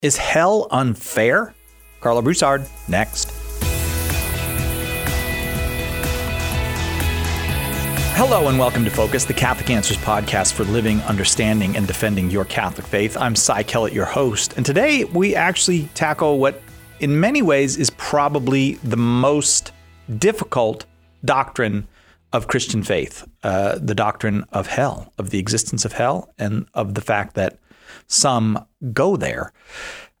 Is hell unfair? Karlo Broussard, next. Hello and welcome to Focus, the Catholic Answers podcast for living, understanding, and defending your Catholic faith. I'm Cy Kellett, your host, and today we actually tackle what, in many ways, is probably the most difficult doctrine of Christian faith uh, the doctrine of hell, of the existence of hell, and of the fact that some go there.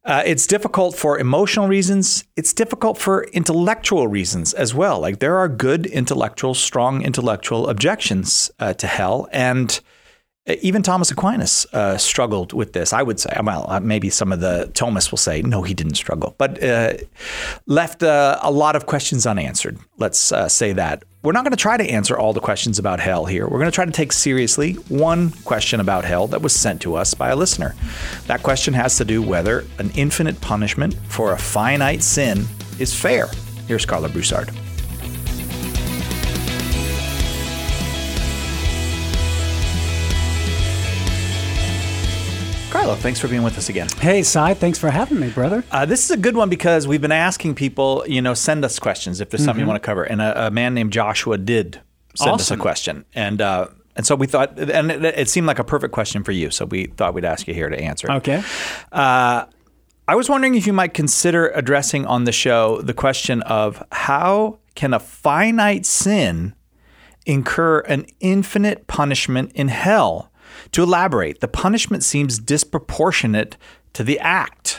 Uh, it's difficult for emotional reasons. It's difficult for intellectual reasons as well. Like there are good intellectual, strong intellectual objections uh, to hell, and even Thomas Aquinas uh, struggled with this. I would say, well, uh, maybe some of the Thomists will say, no, he didn't struggle, but uh, left uh, a lot of questions unanswered. Let's uh, say that. We're not going to try to answer all the questions about hell here. We're going to try to take seriously one question about hell that was sent to us by a listener. That question has to do whether an infinite punishment for a finite sin is fair. Here's Karlo Broussard. Karlo, thanks for being with us again. Hey, Cy, thanks for having me, brother. Uh, this is a good one because we've been asking people, you know, send us questions if there's something you want to cover. And a, a man named Joshua did send us a question. And, uh, and so we thought, and it, it seemed like a perfect question for you. So we thought we'd ask you here to answer. Okay. Uh, I was wondering if you might consider addressing on the show the question of how can a finite sin incur an infinite punishment in hell? To elaborate, the punishment seems disproportionate to the act.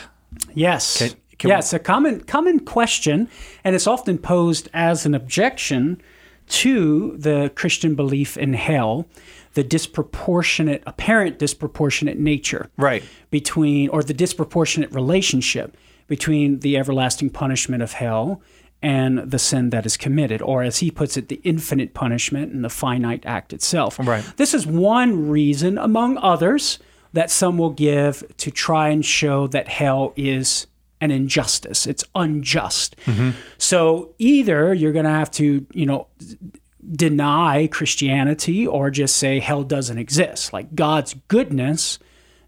Yes. Can- can yes, a common common question, and it's often posed as an objection to the Christian belief in hell, the disproportionate, apparent disproportionate nature Right. between, or the disproportionate relationship between the everlasting punishment of hell and the sin that is committed, or as he puts it, the infinite punishment and the finite act itself. Right. This is one reason, among others, that some will give to try and show that hell is an injustice. It's unjust. Mm-hmm. So either you're going to have to, you know, deny Christianity or just say hell doesn't exist. Like God's goodness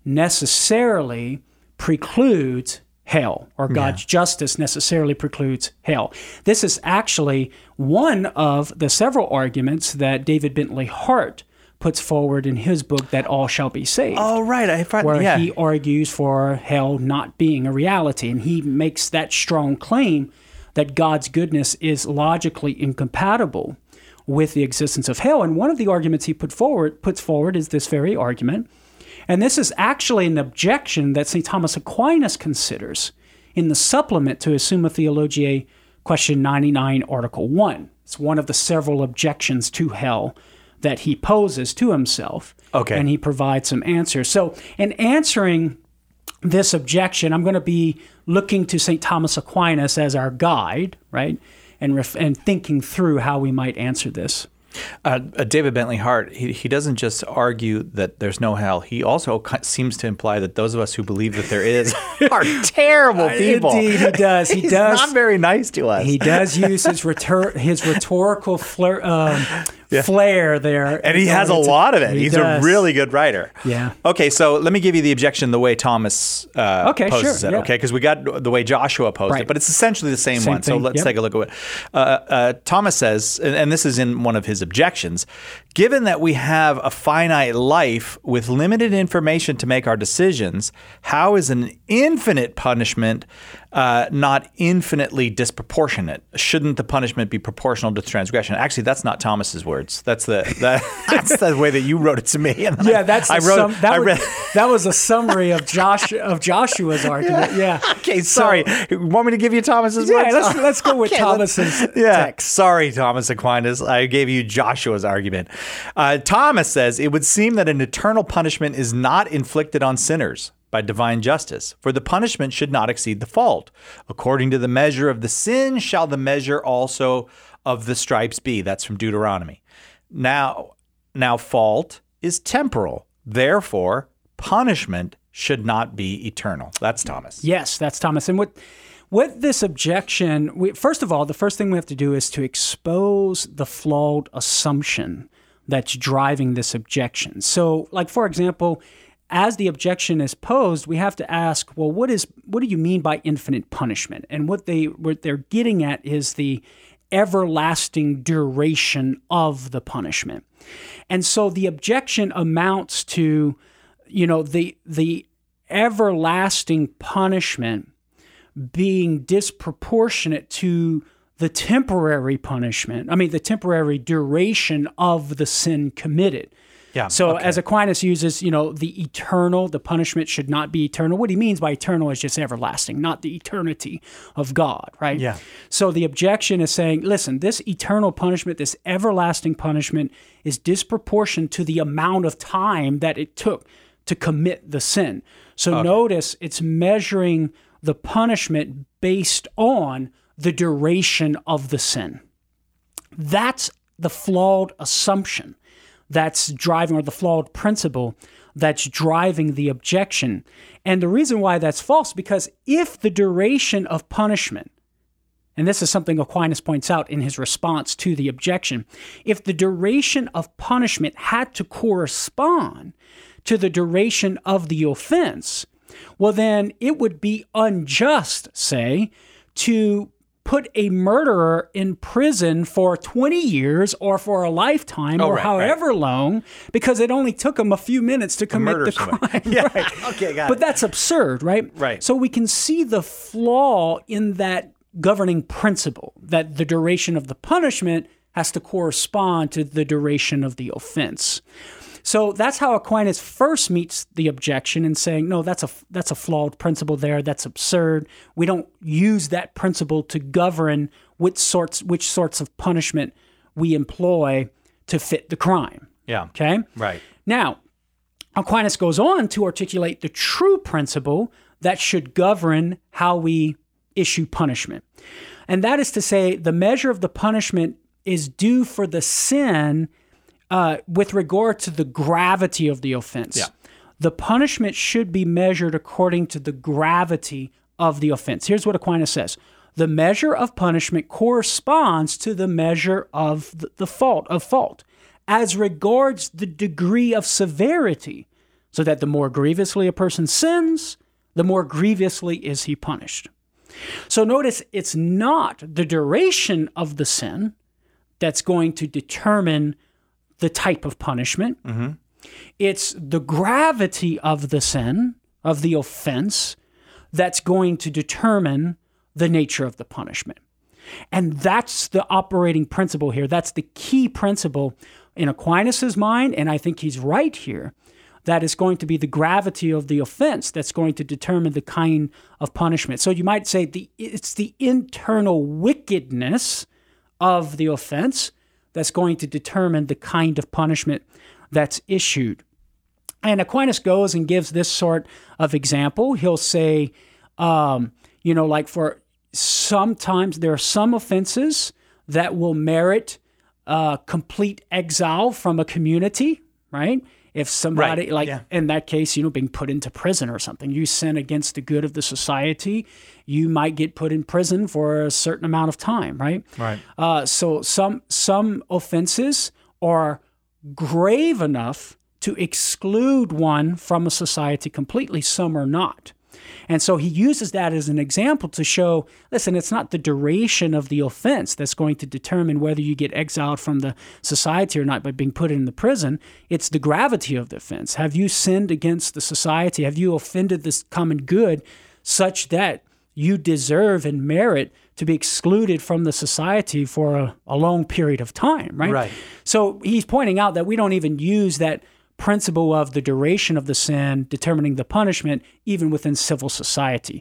necessarily precludes hell, or God's justice necessarily precludes hell. This is actually one of the several arguments that David Bentley Hart puts forward in his book that all shall be saved Oh, right. I where yeah. he argues for hell not being a reality. And he makes that strong claim that God's goodness is logically incompatible with the existence of hell. And one of the arguments he put forward puts forward is this very argument. And this is actually an objection that St. Thomas Aquinas considers in the supplement to his Summa Theologiae, question 99, article 1. It's one of the several objections to hell that he poses to himself. Okay. And he provides some answers. So, in answering this objection, I'm going to be looking to St. Thomas Aquinas as our guide, right? And, ref- and thinking through how we might answer this. Uh, uh, David Bentley Hart, he, he doesn't just argue that there's no hell. He also seems to imply that those of us who believe that there is are terrible people. Indeed, he does. He He's does. not very nice to us. He does use his rhetor- his rhetorical flair, um, flair there, and he has a lot of it. He He's does. a really good writer. Yeah. Okay, so let me give you the objection the way Thomas uh, Okay, poses sure, it. yeah. Okay, because we got the way Joshua posed it, but it's essentially the same, Same one. So let's yep. take a look at what uh, uh, Thomas says, and, and this is in one of his objections. Given that we have a finite life with limited information to make our decisions, how is an infinite punishment uh, not infinitely disproportionate? Shouldn't the punishment be proportional to transgression? Actually, that's not Thomas's words. That's the that, that's the way that you wrote it to me. And Yeah, I- that's I wrote. sum- that, I was, that was a summary of Josh of Joshua's argument. Yeah. Okay, sorry. you want me to give you Thomas's Yeah, words? let's let's go with Okay, Thomas's Yeah, text. sorry, Thomas Aquinas. I gave you Joshua's argument. Uh, Thomas says it would seem that an eternal punishment is not inflicted on sinners by divine justice, for the punishment should not exceed the fault. According to the measure of the sin, shall the measure also of the stripes be. That's from Deuteronomy. Now, now fault is temporal. Therefore, punishment should not be eternal. That's Thomas. Yes, that's Thomas. And what what this objection, we, first of all, the first thing we have to do is to expose the flawed assumption that's driving this objection. So, like for example, as the objection is posed, we have to ask, well, what is what do you mean by infinite punishment? And what they what they're getting at is the everlasting duration of the punishment. And so the objection amounts to, you know, the the everlasting punishment being disproportionate to the temporary punishment. I mean, the temporary duration of the sin committed. Yeah. So okay. as Aquinas uses, you know, the eternal, the punishment should not be eternal. What he means by eternal is just everlasting, not the eternity of God, right? Yeah. So the objection is saying, listen, this eternal punishment, this everlasting punishment is disproportionate to the amount of time that it took to commit the sin. So notice it's measuring the punishment based on the duration of the sin. That's the flawed assumption that's driving, or the flawed principle that's driving the objection. And the reason why that's false, because if the duration of punishment, and this is something Aquinas points out in his response to the objection, if the duration of punishment had to correspond to the duration of the offense, well, then it would be unjust, say, to put a murderer in prison for 20 years or for a lifetime Oh, or right, however long because it only took him a few minutes to commit the somebody. crime. Yeah. Right. Okay, got but it. that's absurd, right? Right. So we can see the flaw in that governing principle that the duration of the punishment has to correspond to the duration of the offense. So that's how Aquinas first meets the objection in saying, no, that's a that's a flawed principle there. That's absurd. We don't use that principle to govern which sorts which sorts of punishment we employ to fit the crime. yeah. Okay? Right. Now, Aquinas goes on to articulate the true principle that should govern how we issue punishment. And that is to say, the measure of the punishment is due for the sin uh, with regard to the gravity of the offense. Yeah. The punishment should be measured according to the gravity of the offense. Here's what Aquinas says the measure of punishment corresponds to the measure of the, the fault of fault as regards the degree of severity so that the more grievously a person sins the more grievously is he punished so notice it's not the duration of the sin that's going to determine the type of punishment mm-hmm. it's the gravity of the sin of the offense that's going to determine the nature of the punishment. And that's the operating principle here. That's the key principle in Aquinas's mind, and I think he's right here. That is going to be the gravity of the offense that's going to determine the kind of punishment. So you might say the it's the internal wickedness of the offense that's going to determine the kind of punishment that's issued. And Aquinas goes and gives this sort of example. He'll say, um, you know, like for sometimes there are some offenses that will merit uh, complete exile from a community, right? If somebody, Right, like yeah. in that case, you know, being put into prison or something, you sin against the good of the society, you might get put in prison for a certain amount of time, right? Right. Uh, so some some offenses are grave enough to exclude one from a society completely. Some are not. And so he uses that as an example to show listen, it's not the duration of the offense that's going to determine whether you get exiled from the society or not by being put in the prison. It's the gravity of the offense. Have you sinned against the society? Have you offended this common good such that you deserve and merit to be excluded from the society for a, a long period of time, right? Right. So he's pointing out that we don't even use that principle of the duration of the sin determining the punishment even within civil society.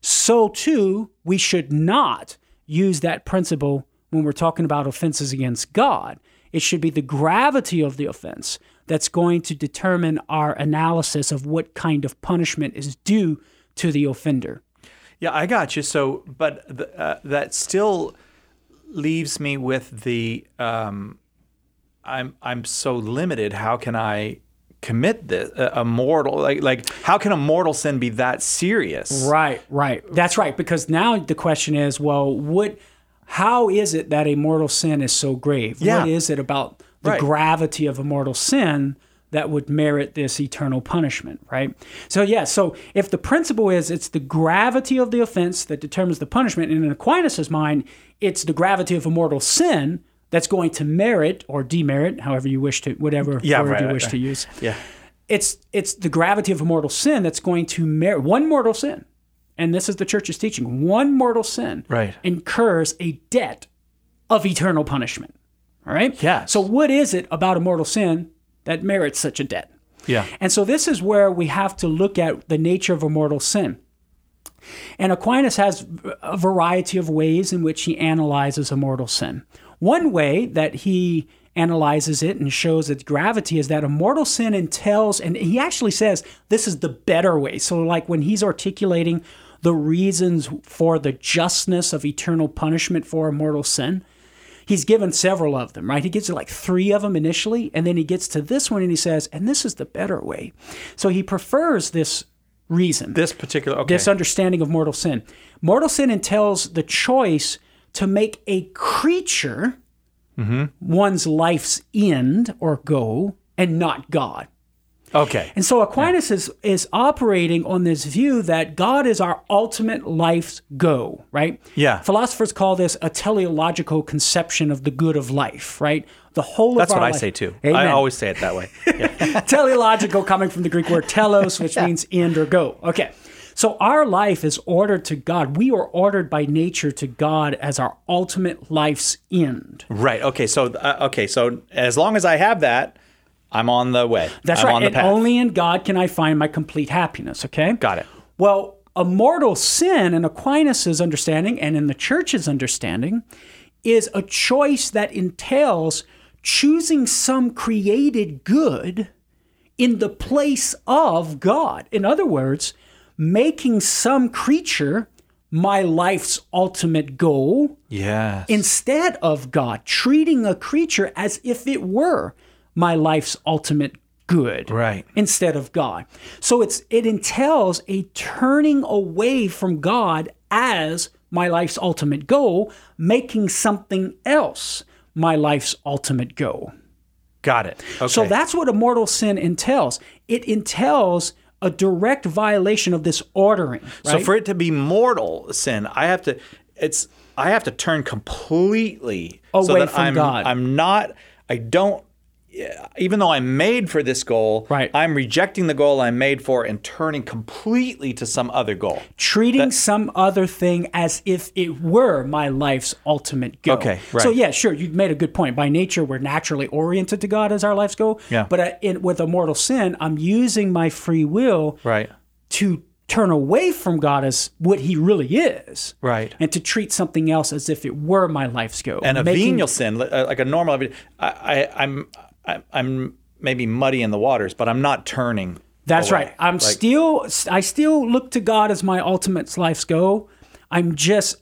So too, we should not use that principle when we're talking about offenses against God. It should be the gravity of the offense that's going to determine our analysis of what kind of punishment is due to the offender. Yeah, I got you. So, but uh, that still leaves me with the um, I'm I'm so limited. How can I commit this a, a mortal like like how can a mortal sin be that serious? Right, right. That's right. Because now the question is, well, what? How is it that a mortal sin is so grave? Yeah. What is it about the Right. gravity of a mortal sin that would merit this eternal punishment, right? So, yeah, so if the principle is it's the gravity of the offense that determines the punishment, and in Aquinas' mind, it's the gravity of a mortal sin that's going to merit or demerit, however you wish to, whatever Yeah, word right, you right, wish right. to use. Yeah. It's it's the gravity of a mortal sin that's going to merit one mortal sin, and this is the church's teaching. One mortal sin Right. incurs a debt of eternal punishment. All right. Yes. So what is it about a mortal sin that merits such a debt? Yeah. And so this is where we have to look at the nature of a mortal sin. And Aquinas has a variety of ways in which he analyzes a mortal sin. One way that he analyzes it and shows its gravity is that a mortal sin entails, and he actually says this is the better way. So, like when he's articulating the reasons for the justness of eternal punishment for a mortal sin, he's given several of them, right? He gets to like three of them initially, and then he gets to this one and he says, and this is the better way. So he prefers this reason, This particular okay. this understanding of mortal sin. Mortal sin entails the choice to make a creature one's life's end or go and not God. okay. And so Aquinas is, is operating on this view that God is our ultimate life's go, right? Yeah. Philosophers call this a teleological conception of the good of life, right? The whole of the That's what our I life. say too. Amen. I always say it that way. teleological coming from the Greek word telos, which means end or go. Okay. So our life is ordered to God. We are ordered by nature to God as our ultimate life's end. right. Okay. So uh, okay. So as long as I have that, I'm on the way. That's I'm right. On the and path. only in God can I find my complete happiness. Okay. Got it. Well, a mortal sin in Aquinas' understanding and in the church's understanding is a choice that entails choosing some created good in the place of God. In other words, making some creature my life's ultimate goal Yes. instead of God, treating a creature as if it were my life's ultimate good Right. instead of God. So it's it entails a turning away from God as my life's ultimate goal, making something else my life's ultimate goal. Got it. Okay. So that's what a mortal sin entails. It entails a direct violation of this ordering. So for it to be mortal sin, I have to it's I have to turn completely so Away that from I'm, God. I'm not I don't even though I'm made for this goal, Right. I'm rejecting the goal I'm made for and turning completely to some other goal. treating some other thing as if it were my life's ultimate goal. Okay, So right. yeah, sure, you made a good point. By nature, we're naturally oriented to God as our life's goal. Yeah. But uh, in, with a mortal sin, I'm using my free will Right. to turn away from God as what He really is, Right. and to treat something else as if it were my life's goal. And a Making- venial sin, uh, like a normal, I, I, I'm, I, I'm maybe muddy in the waters, but I'm not turning. That's away. right. I'm Like- still I still look to God as my ultimate life's goal. I'm just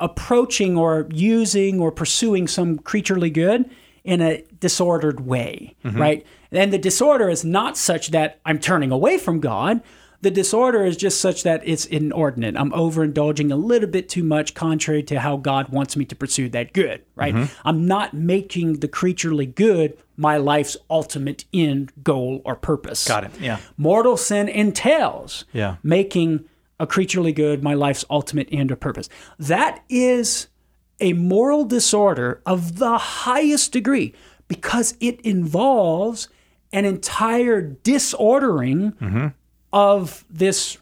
approaching or using or pursuing some creaturely good in a disordered way, Mm-hmm. right? And the disorder is not such that I'm turning away from God. The disorder is just such that it's inordinate. I'm overindulging a little bit too much, contrary to how God wants me to pursue that good, right? Mm-hmm. I'm not making the creaturely good my life's ultimate end, goal, or purpose. Got it. Yeah. Mortal sin entails Yeah. making a creaturely good my life's ultimate end or purpose. That is a moral disorder of the highest degree because it involves an entire disordering Mm-hmm. Of this.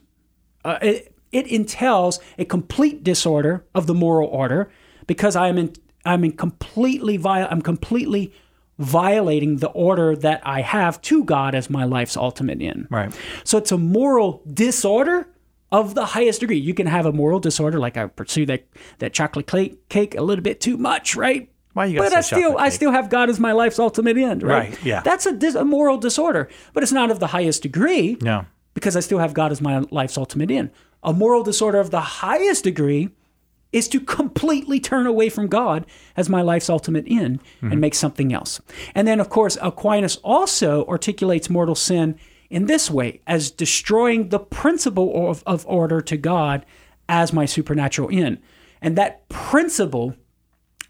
Uh, it, it entails a complete disorder of the moral order because I am in I'm in completely vi- I'm completely violating the order that I have to God as my life's ultimate end. Right. So it's a moral disorder of the highest degree. You can have a moral disorder like I pursue that that chocolate cake, cake a little bit too much, right? Why you But I still I still have God as my life's ultimate end, right? Right, yeah. That's a, dis- a moral disorder, but it's not of the highest degree No. Because I still have God as my life's ultimate end. A moral disorder of the highest degree is to completely turn away from God as my life's ultimate end and mm-hmm. make something else. And then, of course, Aquinas also articulates mortal sin in this way as destroying the principle of, of order to God as my supernatural end. And that principle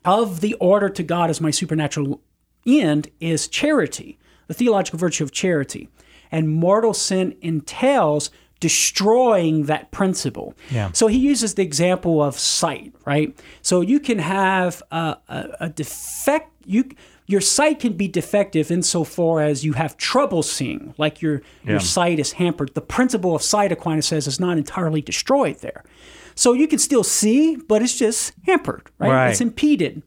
of the order to God as my supernatural end is charity. the theological virtue of charity. And mortal sin entails destroying that principle. Yeah. So he uses the example of sight, right? So you can have a, a, a defect. You your sight can be defective insofar as you have trouble seeing, like your Yeah. your sight is hampered. The principle of sight, Aquinas says, is not entirely destroyed there. So you can still see, but it's just hampered, right? Right. It's impeded.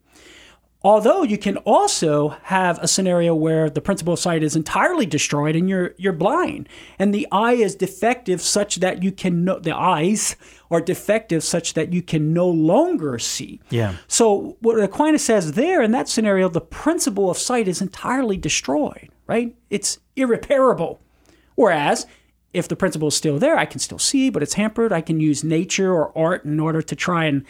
Although you can also have a scenario where the principle of sight is entirely destroyed and you're you're blind, and the eye is defective such that you can no, the eyes are defective such that you can no longer see. Yeah. So what Aquinas says there in that scenario, the principle of sight is entirely destroyed, right? It's irreparable. Whereas if the principle is still there, I can still see, but it's hampered. I can use nature or art in order to try and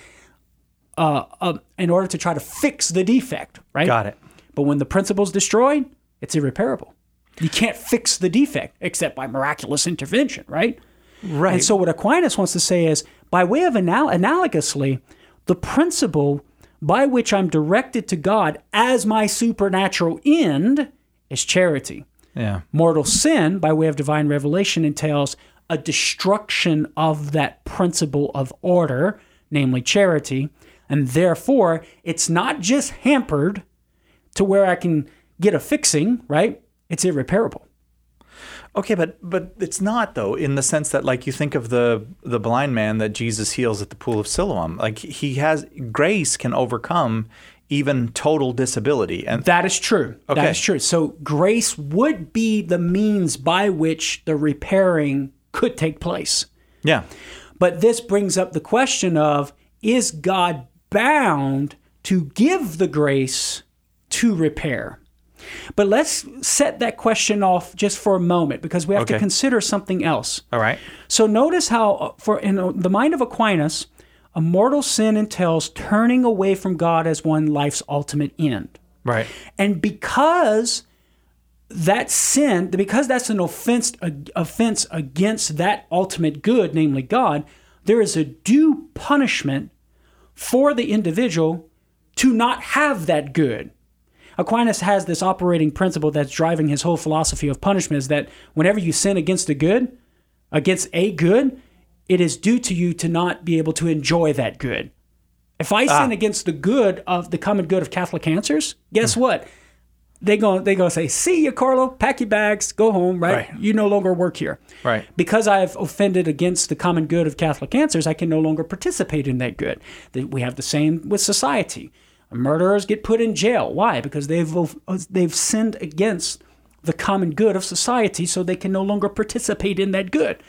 uh, uh, in order to try to fix the defect, right? Got it. But when the principle's destroyed, it's irreparable. You can't fix the defect except by miraculous intervention, right? Right. And so what Aquinas wants to say is, by way of anal- analogously, the principle by which I'm directed to God as my supernatural end is charity. yeah. Mortal sin, by way of divine revelation, entails a destruction of that principle of order, namely charity. And therefore, it's not just hampered to where I can get a fixing, right? It's irreparable. Okay, but but it's not though in the sense that like you think of the the blind man that Jesus heals at the pool of Siloam. Like he has grace can overcome even total disability. And That is true. Okay. That is true. So grace would be the means by which the repairing could take place. yeah. But this brings up the question of is God bound to give the grace to repair? But let's set that question off just for a moment because we have to consider something else. All right. So notice how, uh, for in uh, the mind of Aquinas, a mortal sin entails turning away from God as one life's ultimate end. Right. And because that sin, because that's an offense offense against that ultimate good, namely God, there is a due punishment for the individual to not have that good. Aquinas has this operating principle that's driving his whole philosophy of punishment is that whenever you sin against a good, against a good, it is due to you to not be able to enjoy that good. If I ah. sin against the good of the common good of Catholic answers, guess hmm. what? They go they go say, "See you, Karlo. Pack your bags, go home. Right? Right. You no longer work here. Right. Because I have offended against the common good of Catholic answers, I can no longer participate in that good. We have the same with society. Murderers get put in jail. Why? Because they've uh, they've sinned against the common good of society, so they can no longer participate in that good.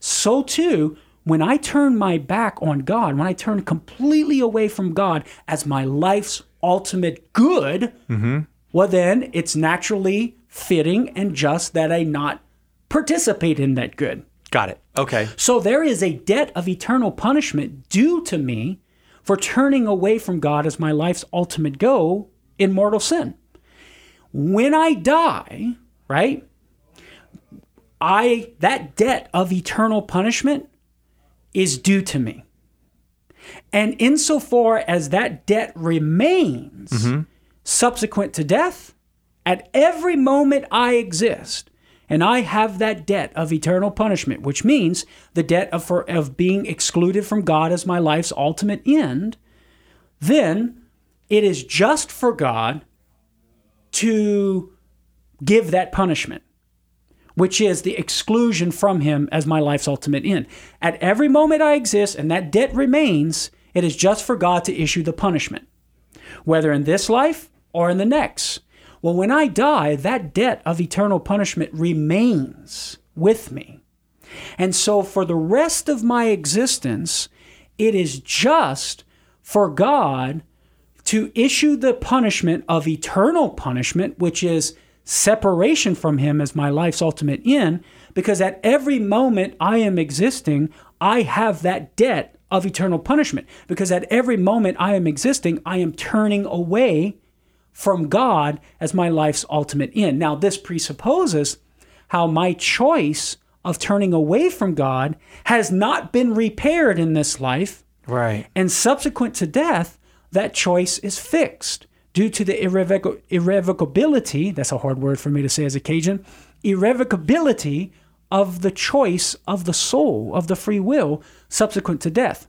So too, when I turn my back on God, when I turn completely away from God as my life's ultimate good, mm-hmm. Well, then it's naturally fitting and just that I not participate in that good. Got it. Okay. So there is a debt of eternal punishment due to me for turning away from God as my life's ultimate goal in mortal sin. When I die, right? I that debt of eternal punishment is due to me. And insofar as that debt remains mm-hmm. Subsequent to death, at every moment I exist, and I have that debt of eternal punishment, which means the debt of, for, of being excluded from God as my life's ultimate end, then it is just for God to give that punishment, which is the exclusion from Him as my life's ultimate end. At every moment I exist and that debt remains, it is just for God to issue the punishment, whether in this life or in the next. Well, when I die, that debt of eternal punishment remains with me. And so for the rest of my existence, it is just for God to issue the punishment of eternal punishment, which is separation from Him as my life's ultimate end, because at every moment I am existing, I have that debt of eternal punishment. Because at every moment I am existing, I am turning away from God as my life's ultimate end. Now, this presupposes how my choice of turning away from God has not been repaired in this life, Right. and subsequent to death, that choice is fixed. due to the irrevoc- irrevocability, that's a hard word for me to say as a Cajun, irrevocability of the choice of the soul, of the free will subsequent to death.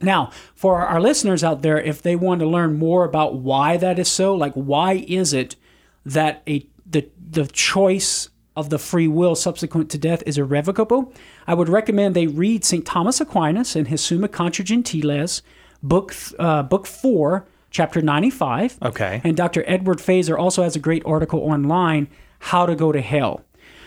Now, for our listeners out there, if they want to learn more about why that is so, like why is it that a the the choice of the free will subsequent to death is irrevocable, I would recommend they read St. Thomas Aquinas in his Summa Contra Gentiles, book uh, book four, chapter ninety five. Okay. And Dr. Edward Feser also has a great article online, How to Go to Hell.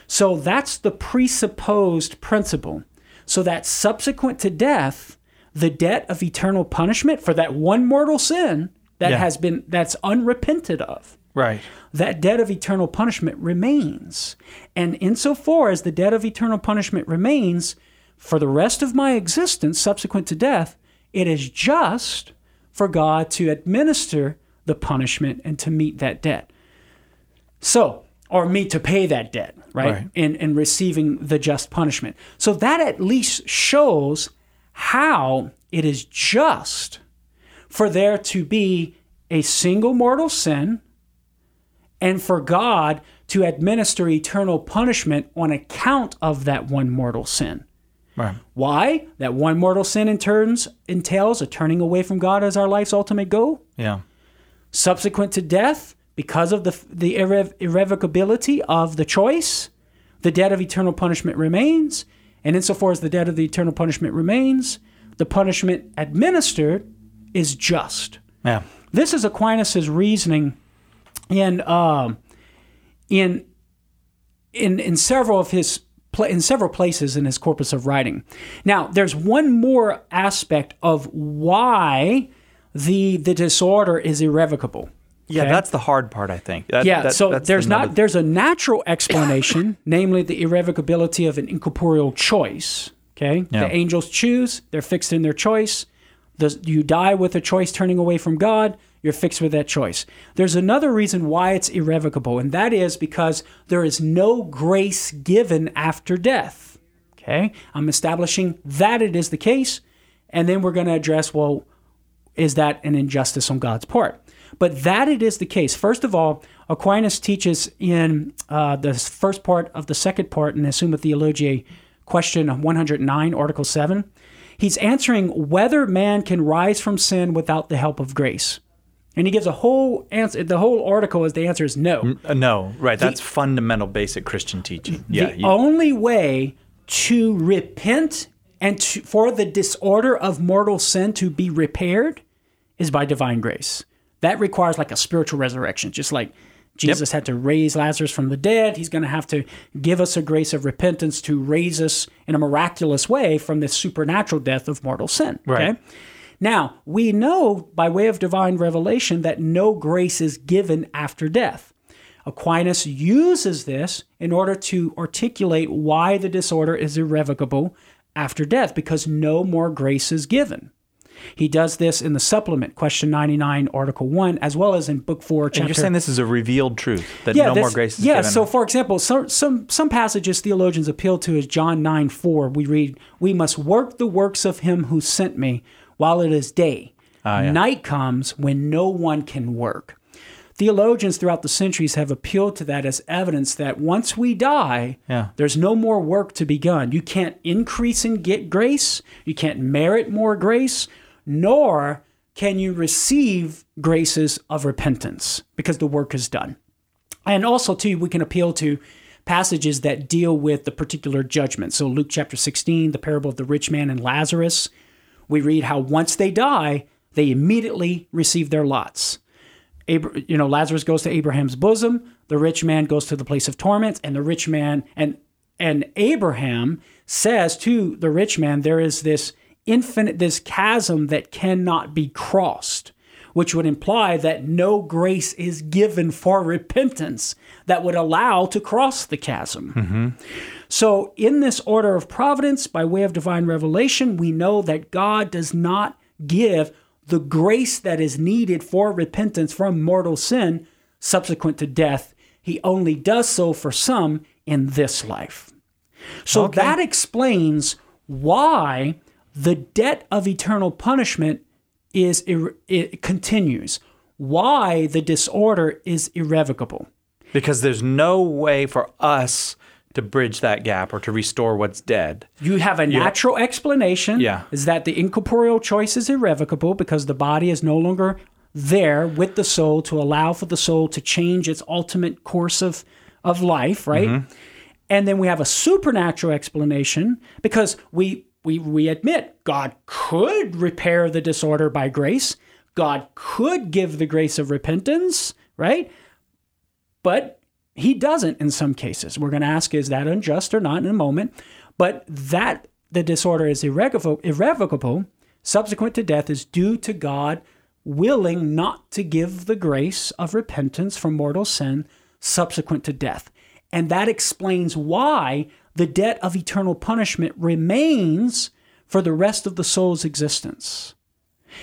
So that's the presupposed principle. So that subsequent to death, the debt of eternal punishment for that one mortal sin that Yeah. has been that's unrepented of Right. that debt of eternal punishment remains. And insofar as the debt of eternal punishment remains for the rest of my existence subsequent to death, it is just for God to administer the punishment and to meet that debt. So, or me to pay that debt, right? Right. In, in receiving the just punishment. So that at least shows how it is just for there to be a single mortal sin and for God to administer eternal punishment on account of that one mortal sin. Right. Why? That one mortal sin in turns entails a turning away from God as our life's ultimate goal. Yeah. Subsequent to death, because of the, the irrev- irrevocability of the choice, the debt of eternal punishment remains. And insofar as the debt of the eternal punishment remains, the punishment administered is just. Yeah. This is Aquinas' reasoning in um, in in in several of his in several places in his corpus of writing. Now, there's one more aspect of why the the disorder is irrevocable. Yeah, Okay? that's the hard part, I think. That- Yeah, that- so there's another- not there's a natural explanation, namely the irrevocability of an incorporeal choice. Okay, Yeah. the angels choose; they're fixed in their choice. The, you die with a choice turning away from God. You're fixed with that choice. There's another reason why it's irrevocable, and that is because there is no grace given after death. Okay, I'm establishing that it is the case, and then we're going to address well, is that an injustice on God's part? But that it is the case. First of all, Aquinas teaches in uh, the first part of the second part in the Summa Theologiae, question 109, Article 7. He's answering whether man can rise from sin without the help of grace. And he gives a whole answer. The whole article is the answer is no. Uh, no, right. That's fundamental, basic Christian teaching. Yeah. the you- only way to repent and to, for the disorder of mortal sin to be repaired is by divine grace. That requires like a spiritual resurrection, just like Jesus had to raise Lazarus from the dead. He's going to have to give us a grace of repentance to raise us in a miraculous way from this supernatural death of mortal sin. Right. Okay? Now, we know by way of divine revelation that no grace is given after death. Aquinas uses this in order to articulate why the disorder is irrevocable after death, because no more grace is given. He does this in the supplement, question 99, article 1, as well as in book 4, chapter and you're saying this is a revealed truth that no more grace is yeah, given. so for example, some, some some passages theologians appeal to is John 9 4. We read, We must work the works of him who sent me while it is day. Ah, yeah. Night comes when no one can work. Theologians throughout the centuries have appealed to that as evidence that once we die, Yeah. there's no more work to be done. You can't increase and get grace, you can't merit more grace, nor can you receive graces of repentance because the work is done. And also, too, we can appeal to passages that deal with the particular judgment. So, Luke chapter 16, the parable of the rich man and Lazarus, we read how once they die, they immediately receive their lots. Abra- you know, Lazarus goes to Abraham's bosom, the rich man goes to the place of torment, and the rich man and and Abraham says to the rich man, there is this infinite, this chasm that cannot be crossed, which would imply that no grace is given for repentance that would allow to cross the chasm. So, in this order of providence, by way of divine revelation, we know that God does not give the grace that is needed for repentance from mortal sin subsequent to death. He only does so for some in this life. So Okay. that explains why the debt of eternal punishment is it continues. why the disorder is irrevocable. Because there's no way for us to bridge that gap or to restore what's dead. You have a natural explanation. Yeah. Is that the incorporeal choice is irrevocable because the body is no longer there with the soul to allow for the soul to change its ultimate course of, of life, right? Mm-hmm. And then we have a supernatural explanation because we we we admit God could repair the disorder by grace. God could give the grace of repentance, right? But he doesn't in some cases. We're going to ask is that unjust or not in a moment, but that the disorder is irrevocable, irrevocable subsequent to death is due to God willing not to give the grace of repentance for mortal sin subsequent to death. And that explains why the debt of eternal punishment remains for the rest of the soul's existence.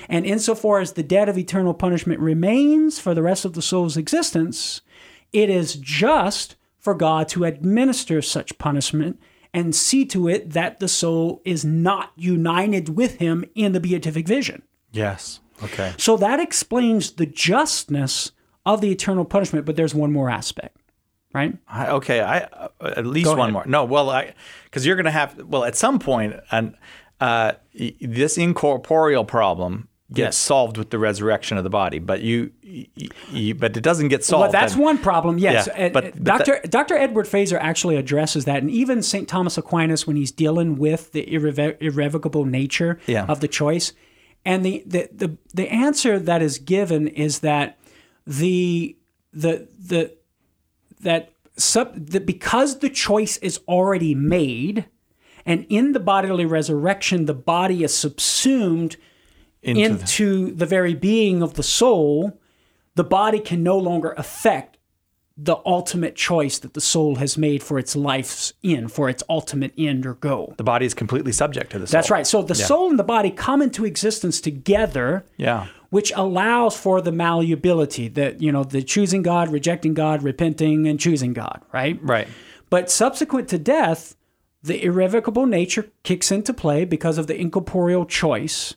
And insofar as the debt of eternal punishment remains for the rest of the soul's existence, it is just for God to administer such punishment and see to it that the soul is not united with him in the beatific vision. Yes. Okay. So that explains the justness of the eternal punishment, but there's one more aspect, right? I, okay, I uh, at least Go one ahead. more. No, well, I because you're going to have well at some point, and uh, this incorporeal problem gets Yes. solved with the resurrection of the body, but you, y- y- but it doesn't get solved. Well, that's and- one problem. Yes, Yeah, but- but Dr. Dr. Edward Feser actually addresses that, and even St. Thomas Aquinas when he's dealing with the irrevocable nature Yeah. of the choice, and the, the the the answer that is given is that the the the that sub that because the choice is already made, and in the bodily resurrection, the body is subsumed into, the- into the very being of the soul, the body can no longer affect the ultimate choice that the soul has made for its life's end, for its ultimate end or goal. the body is completely subject to this. That's right. So the soul and the body come into existence together, Yeah. Which allows for the malleability that, you know, the choosing God, rejecting God, repenting, and choosing God, right? Right. But subsequent to death, the irrevocable nature kicks into play because of the incorporeal choice.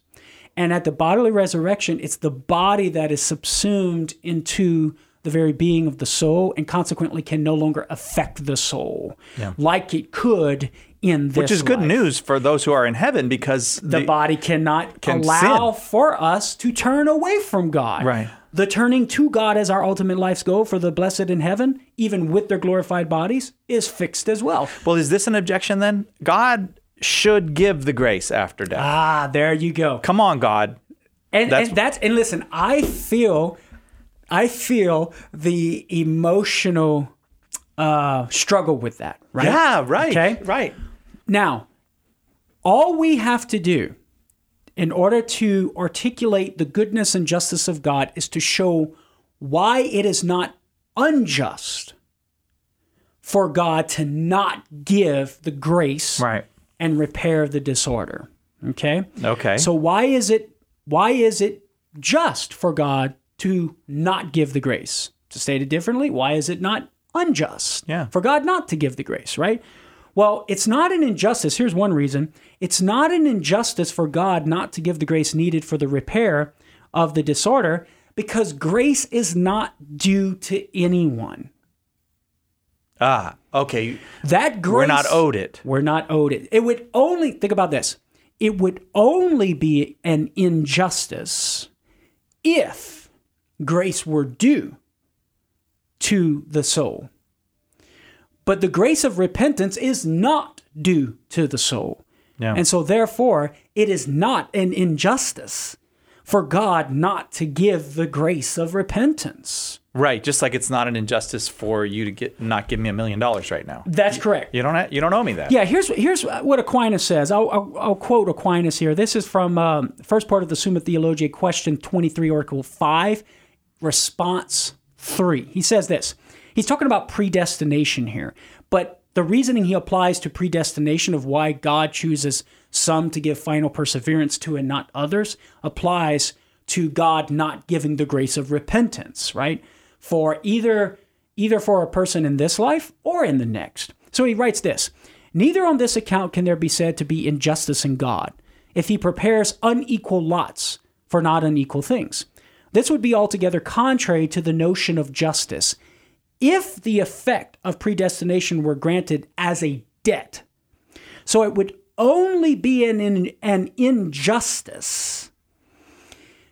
And at the bodily resurrection, it's the body that is subsumed into the very being of the soul and consequently can no longer affect the soul like it could in this Which is good life. news for those who are in heaven because The body cannot Can allow sin. for us to turn away from God. Right. The turning to God as our ultimate life's goal for the blessed in heaven, even with their glorified bodies, is fixed as well. Well, is this an objection then? God should give the grace after death. Ah, there you go. Come on, God. And That's- and that's and listen, I feel I feel the emotional uh struggle with that, right? Yeah, right. Okay. Right. Now, all we have to do in order to articulate the goodness and justice of God is to show why it is not unjust for God to not give the grace Right. and repair the disorder. Okay? Okay. So why is it why is it just for God to not give the grace? To state it differently, why is it not unjust Yeah. for God not to give the grace, right? Well, it's not an injustice. Here's one reason. It's not an injustice for God not to give the grace needed for the repair of the disorder because grace is not due to anyone. ah, okay. That grace We're not owed it. We're not owed it. It would only think about this. It would only be an injustice if grace were due to the soul. But the grace of repentance is not due to the soul. Yeah. And so therefore, it is not an injustice for God not to give the grace of repentance. Right. Just like it's not an injustice for you to get not give me a million dollars right now. That's correct. You don't you don't owe me that. Yeah, here's here's what Aquinas says. I'll, I'll, I'll quote Aquinas here. This is from um, first part of the Summa Theologiae, question 23, Article 5, response 3. He says this. He's talking about predestination here, but the reasoning he applies to predestination of why God chooses some to give final perseverance to and not others applies to God not giving the grace of repentance, right? For either either for a person in this life or in the next. So he writes this Neither on this account can there be said to be injustice in God, if he prepares unequal lots for not unequal things. This would be altogether contrary to the notion of justice. If the effect of predestination were granted as a debt, so it would only be an, an injustice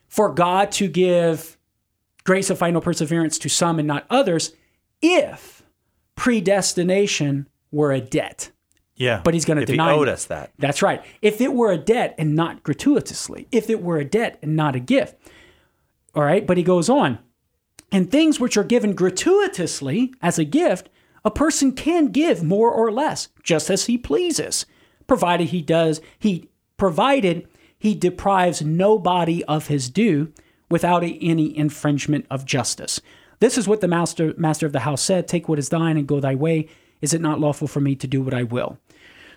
for God to give grace of final perseverance to some and not others if predestination were a debt. Yeah. But he's going to deny he owed us that. That's right. If it were a debt and not gratuitously, if it were a debt and not a gift. All right. But he goes on. And things which are given gratuitously as a gift, a person can give more or less, just as he pleases, provided he does, he provided he deprives nobody of his due without any infringement of justice. This is what the master master of the house said, take what is thine and go thy way. Is it not lawful for me to do what I will?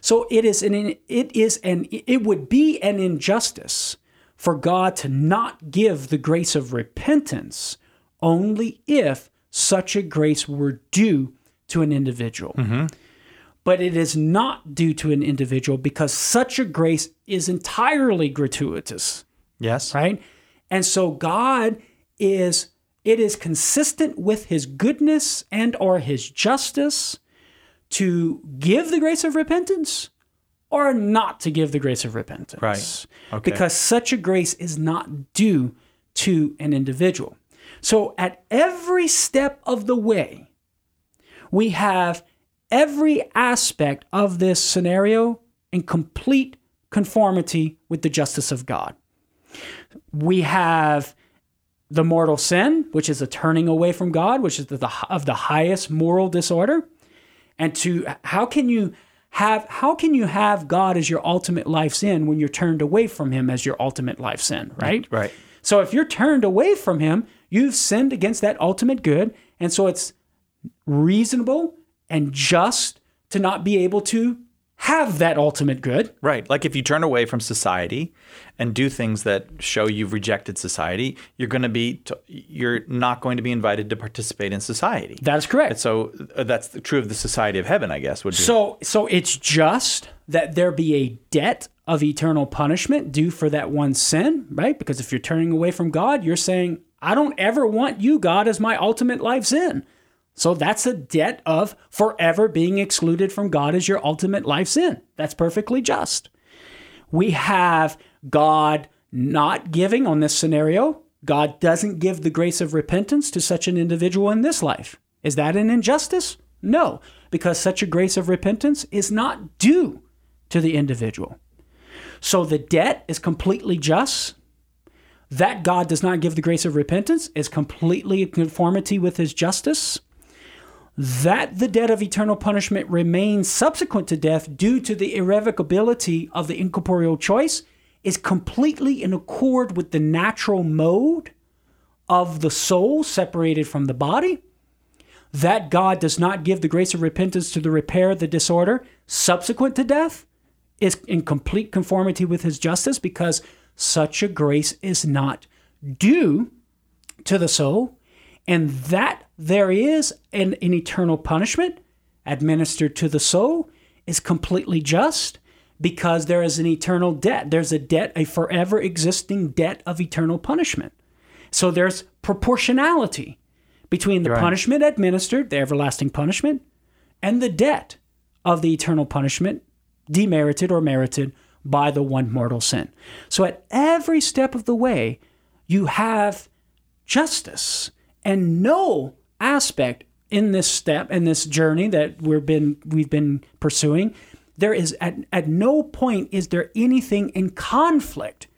So it is an it is an it would be an injustice for God to not give the grace of repentance only if such a grace were due to an individual. Mm-hmm. But it is not due to an individual because such a grace is entirely gratuitous, Yes. right? And so God is it is consistent with his goodness and or his justice to give the grace of repentance or not to give the grace of repentance. Right. Okay. Because such a grace is not due to an individual. So at every step of the way, we have every aspect of this scenario in complete conformity with the justice of God. We have the mortal sin, which is a turning away from God, which is the, the, of the highest moral disorder. And to how can you have how can you have God as your ultimate life's end when you're turned away from Him as your ultimate life's end, right? Right. So if you're turned away from Him, you've sinned against that ultimate good, and so it's reasonable and just to not be able to have that ultimate good. Right. Like if you turn away from society and do things that show you've rejected society, you're going to be t- you're not going to be invited to participate in society. That is correct. And so uh, that's the, true of the society of heaven, I guess. Would be. So so it's just that there be a debt of eternal punishment due for that one sin, right? Because if you're turning away from God, you're saying, I don't ever want you, God, as my ultimate life's end. So that's a debt of forever being excluded from God as your ultimate life's end. That's perfectly just. We have God not giving on this scenario. God doesn't give the grace of repentance to such an individual in this life. Is that an injustice? No, because such a grace of repentance is not due to the individual. So the debt is completely just. That God does not give the grace of repentance is completely in conformity with his justice. That the debt of eternal punishment remains subsequent to death due to the irrevocability of the incorporeal choice is completely in accord with the natural mode of the soul separated from the body. That God does not give the grace of repentance to the repair of the disorder subsequent to death is in complete conformity with his justice because such a grace is not due to the soul, and that there is an, an eternal punishment administered to the soul is completely just because there is an eternal debt. There's a debt, a forever existing debt of eternal punishment. So there's proportionality between the Right. punishment administered, the everlasting punishment, and the debt of the eternal punishment, demerited or merited by the one mortal sin. So at every step of the way, you have justice and no aspect in this step in this journey that we've been we've been pursuing there is at, at no point is there anything in conflict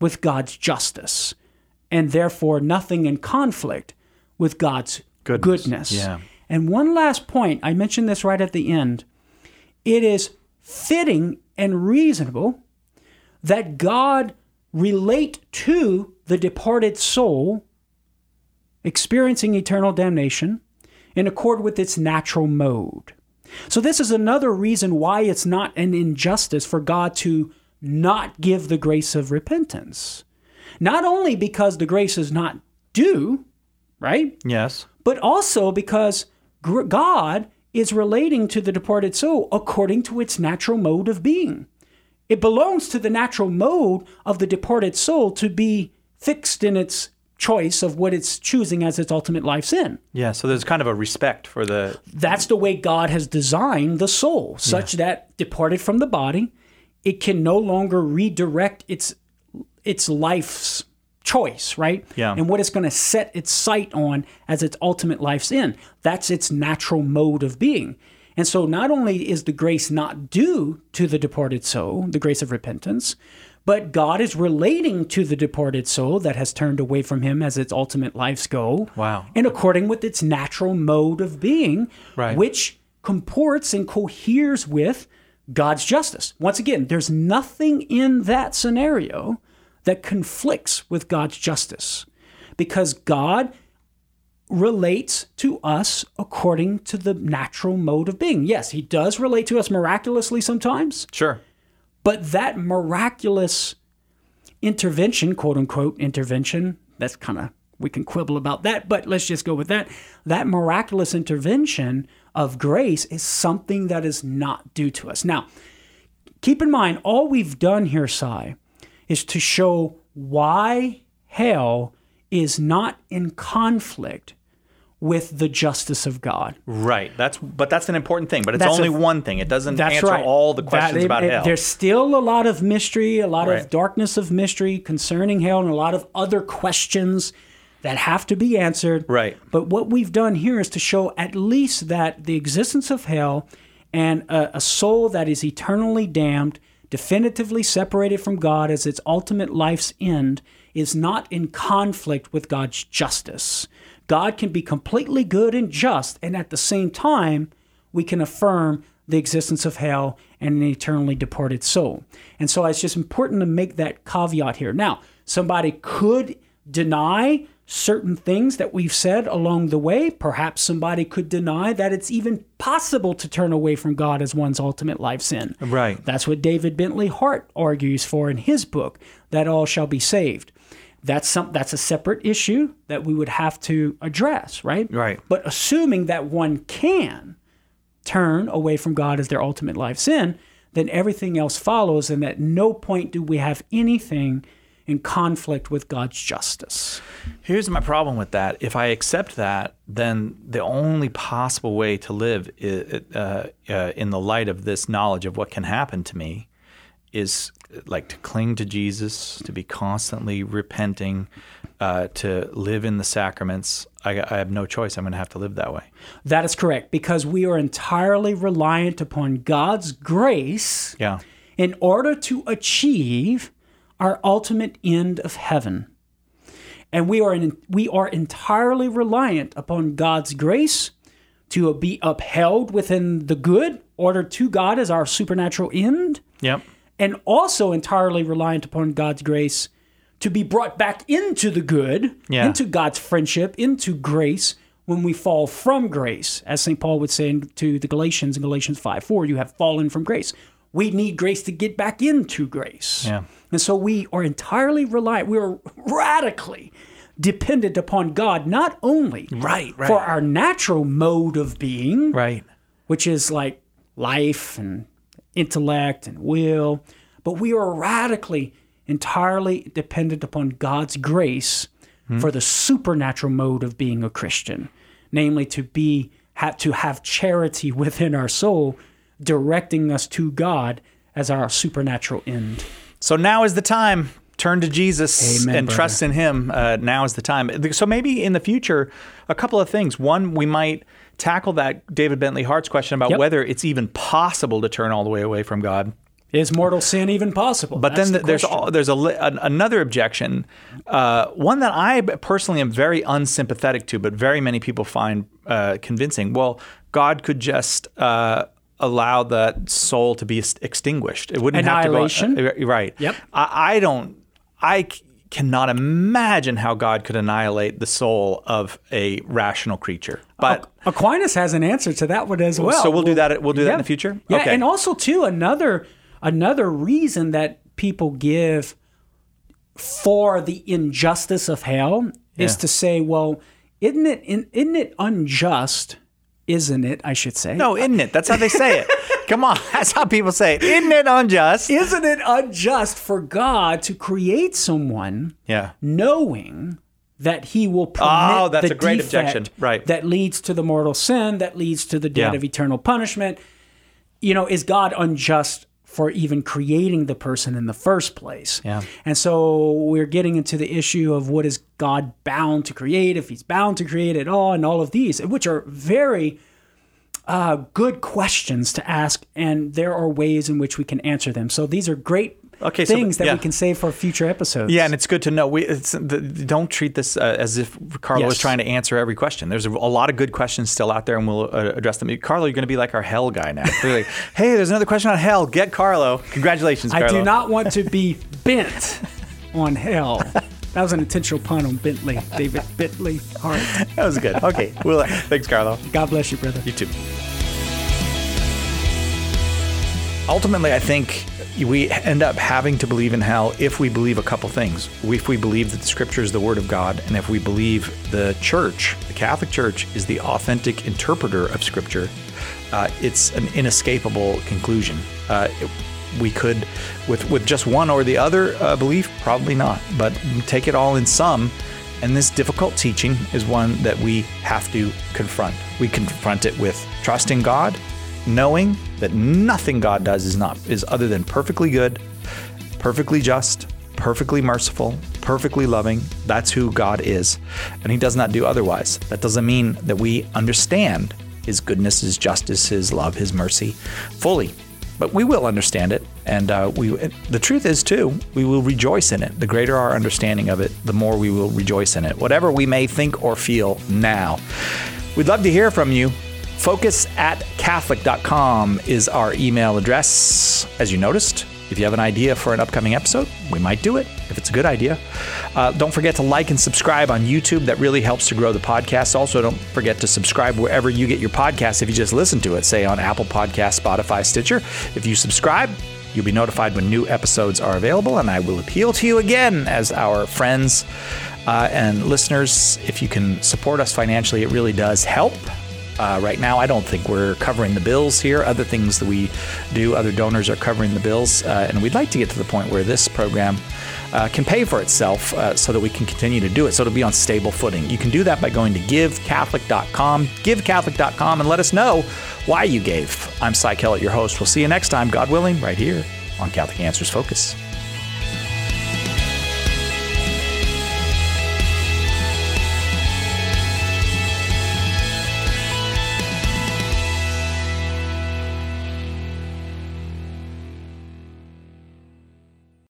with God's justice and therefore nothing in conflict with God's Goodness. goodness. Yeah. And one last point, I mentioned this right at the end. It is fitting and reasonable that God relate to the departed soul experiencing eternal damnation in accord with its natural mode. So, this is another reason why it's not an injustice for God to not give the grace of repentance. Not only because the grace is not due, right? yes. but also because God is relating to the departed soul according to its natural mode of being. It belongs to the natural mode of the departed soul to be fixed in its choice of what it's choosing as its ultimate life's end. Yeah, so there's kind of a respect for the That's the way God has designed the soul, such that departed from the body, it can no longer redirect its its life's choice, right? Yeah. And what it's going to set its sight on as its ultimate life's end. That's its natural mode of being. And so not only is the grace not due to the departed soul, the grace of repentance, but God is relating to the departed soul that has turned away from him as its ultimate life's goal. Wow. And according with its natural mode of being, Right. which comports and coheres with God's justice. Once again, there's nothing in that scenario that conflicts with God's justice because God relates to us according to the natural mode of being. Yes, he does relate to us miraculously sometimes, Sure. But that miraculous intervention, quote unquote intervention, that's kind of, we can quibble about that, but let's just go with that. That miraculous intervention of grace is something that is not due to us. Now, keep in mind, all we've done here, Cy, is to show why hell is not in conflict with the justice of God. Right. That's but that's an important thing, but it's That's only a- one thing. It doesn't answer right. all the That- questions it- about it- hell. There's still a lot of mystery, a lot Right. of darkness of mystery concerning hell, and a lot of other questions that have to be answered. Right. But what we've done here is to show at least that the existence of hell and a, a soul that is eternally damned, definitively separated from God as its ultimate life's end, is not in conflict with God's justice. God can be completely good and just, and at the same time, we can affirm the existence of hell and an eternally departed soul. And so it's just important to make that caveat here. Now, somebody could deny certain things that we've said along the way. Perhaps somebody could deny that it's even possible to turn away from God as one's ultimate life's end. Right. That's what David Bentley Hart argues for in his book, That All Shall Be Saved. That's some that's a separate issue that we would have to address, right? Right. But assuming that one can turn away from God as their ultimate life's end, then everything else follows, and at no point do we have anything in conflict with God's justice. Here's my problem with that. If I accept that, then the only possible way to live uh, uh, in the light of this knowledge of what can happen to me is like to cling to Jesus, to be constantly repenting, uh, to live in the sacraments. I, I have no choice. I'm going to have to live that way. That is correct, because we are entirely reliant upon God's grace Yeah. in order to achieve our ultimate end of heaven. And we are in, we are entirely reliant upon God's grace to be upheld within the good, ordered to God as our supernatural end, Yep. And also entirely reliant upon God's grace to be brought back into the good, Yeah. into God's friendship, into grace when we fall from grace. As St. Paul would say to the Galatians in Galatians 5 4, you have fallen from grace. We need grace to get back into grace. Yeah. And so we are entirely reliant, we are radically dependent upon God, not only Right, right. for our natural mode of being, Right. which is like life and intellect and will, but we are radically, entirely dependent upon God's grace hmm. for the supernatural mode of being a Christian, namely to be have to have charity within our soul, directing us to God as our supernatural end. So now is the time. Turn to Jesus Amen, and brother. trust in Him. Uh, now is the time. So maybe in the future, a couple of things. One, we might tackle that David Bentley Hart's question about Yep. whether it's even possible to turn all the way away from God. Is mortal sin even possible? But That's then the there's all, there's a, an, another objection, uh, one that I personally am very unsympathetic to, but very many people find uh, convincing. Well, God could just uh, allow that soul to be extinguished. It wouldn't Annihilation? have to go. uh, right. Yep. I, I don't. I c- cannot imagine how God could annihilate the soul of a rational creature. But Aquinas has an answer to that one as well. so we'll do that. We'll do that in the future. Yeah, Okay. and also too another another reason that people give for the injustice of hell is to say, well, isn't it isn't it unjust? Isn't it? I should say. no, isn't it? That's how they say it. Come on, that's how people say it. Isn't it unjust? Isn't it unjust for God to create someone Yeah. knowing that he will oh, permit Oh, that's the a great defect objection. Right. that leads to the mortal sin that leads to the death Yeah. of eternal punishment you know is god unjust for even creating the person in the first place Yeah. and so we're getting into the issue of what is god bound to create if he's bound to create at all and all of these which are very uh, good questions to ask and there are ways in which we can answer them so these are great Okay, so- things that we can save for future episodes Yeah, and it's good to know. We it's, the, don't treat this uh, as if Karlo is trying to answer every question. There's a, a lot of good questions still out there, and we'll uh, address them. Karlo, you're going to be like our hell guy now. Like, hey, there's another question on hell. Get Karlo. Congratulations, Karlo. I do not want to be bent on hell. That was an intentional pun on Bentley, David Bentley Hart. That was good. Okay. Well, thanks, Karlo. God bless you, brother. You too. Ultimately, I think we end up having to believe in hell if we believe a couple things. If we believe that the scripture is the word of God, and if we believe the church, the Catholic Church, is the authentic interpreter of scripture, uh, it's an inescapable conclusion. Uh, it- we could, with, with just one or the other uh, belief, probably not, but take it all in sum. And this difficult teaching is one that we have to confront. We confront it with trusting God, knowing that nothing God does is not is other than perfectly good, perfectly just, perfectly merciful, perfectly loving. That's who God is, and He does not do otherwise. That doesn't mean that we understand His goodness, His justice, His love, His mercy fully, but we will understand it, and uh, we. The truth is too, we will rejoice in it. The greater our understanding of it, the more we will rejoice in it. Whatever we may think or feel now, we'd love to hear from you. Focus at Catholic.com is our email address. As you noticed, if you have an idea for an upcoming episode, we might do it if it's a good idea. Uh, don't forget to like and subscribe on YouTube. That really helps to grow the podcast. Also, don't forget to subscribe wherever you get your podcasts if you just listen to it, say on Apple Podcasts, Spotify, Stitcher. If you subscribe, you'll be notified when new episodes are available. And I will appeal to you again as our friends uh, and listeners. If you can support us financially, it really does help. Uh, right now, I don't think we're covering the bills here. Other things that we do, other donors are covering the bills. Uh, and we'd like to get to the point where this program uh, can pay for itself uh, so that we can continue to do it, so it'll be on stable footing. You can do that by going to givecatholic.com, givecatholic.com, and let us know why you gave. I'm Cy Kellett, your host. We'll see you next time, God willing, right here on Catholic Answers Focus.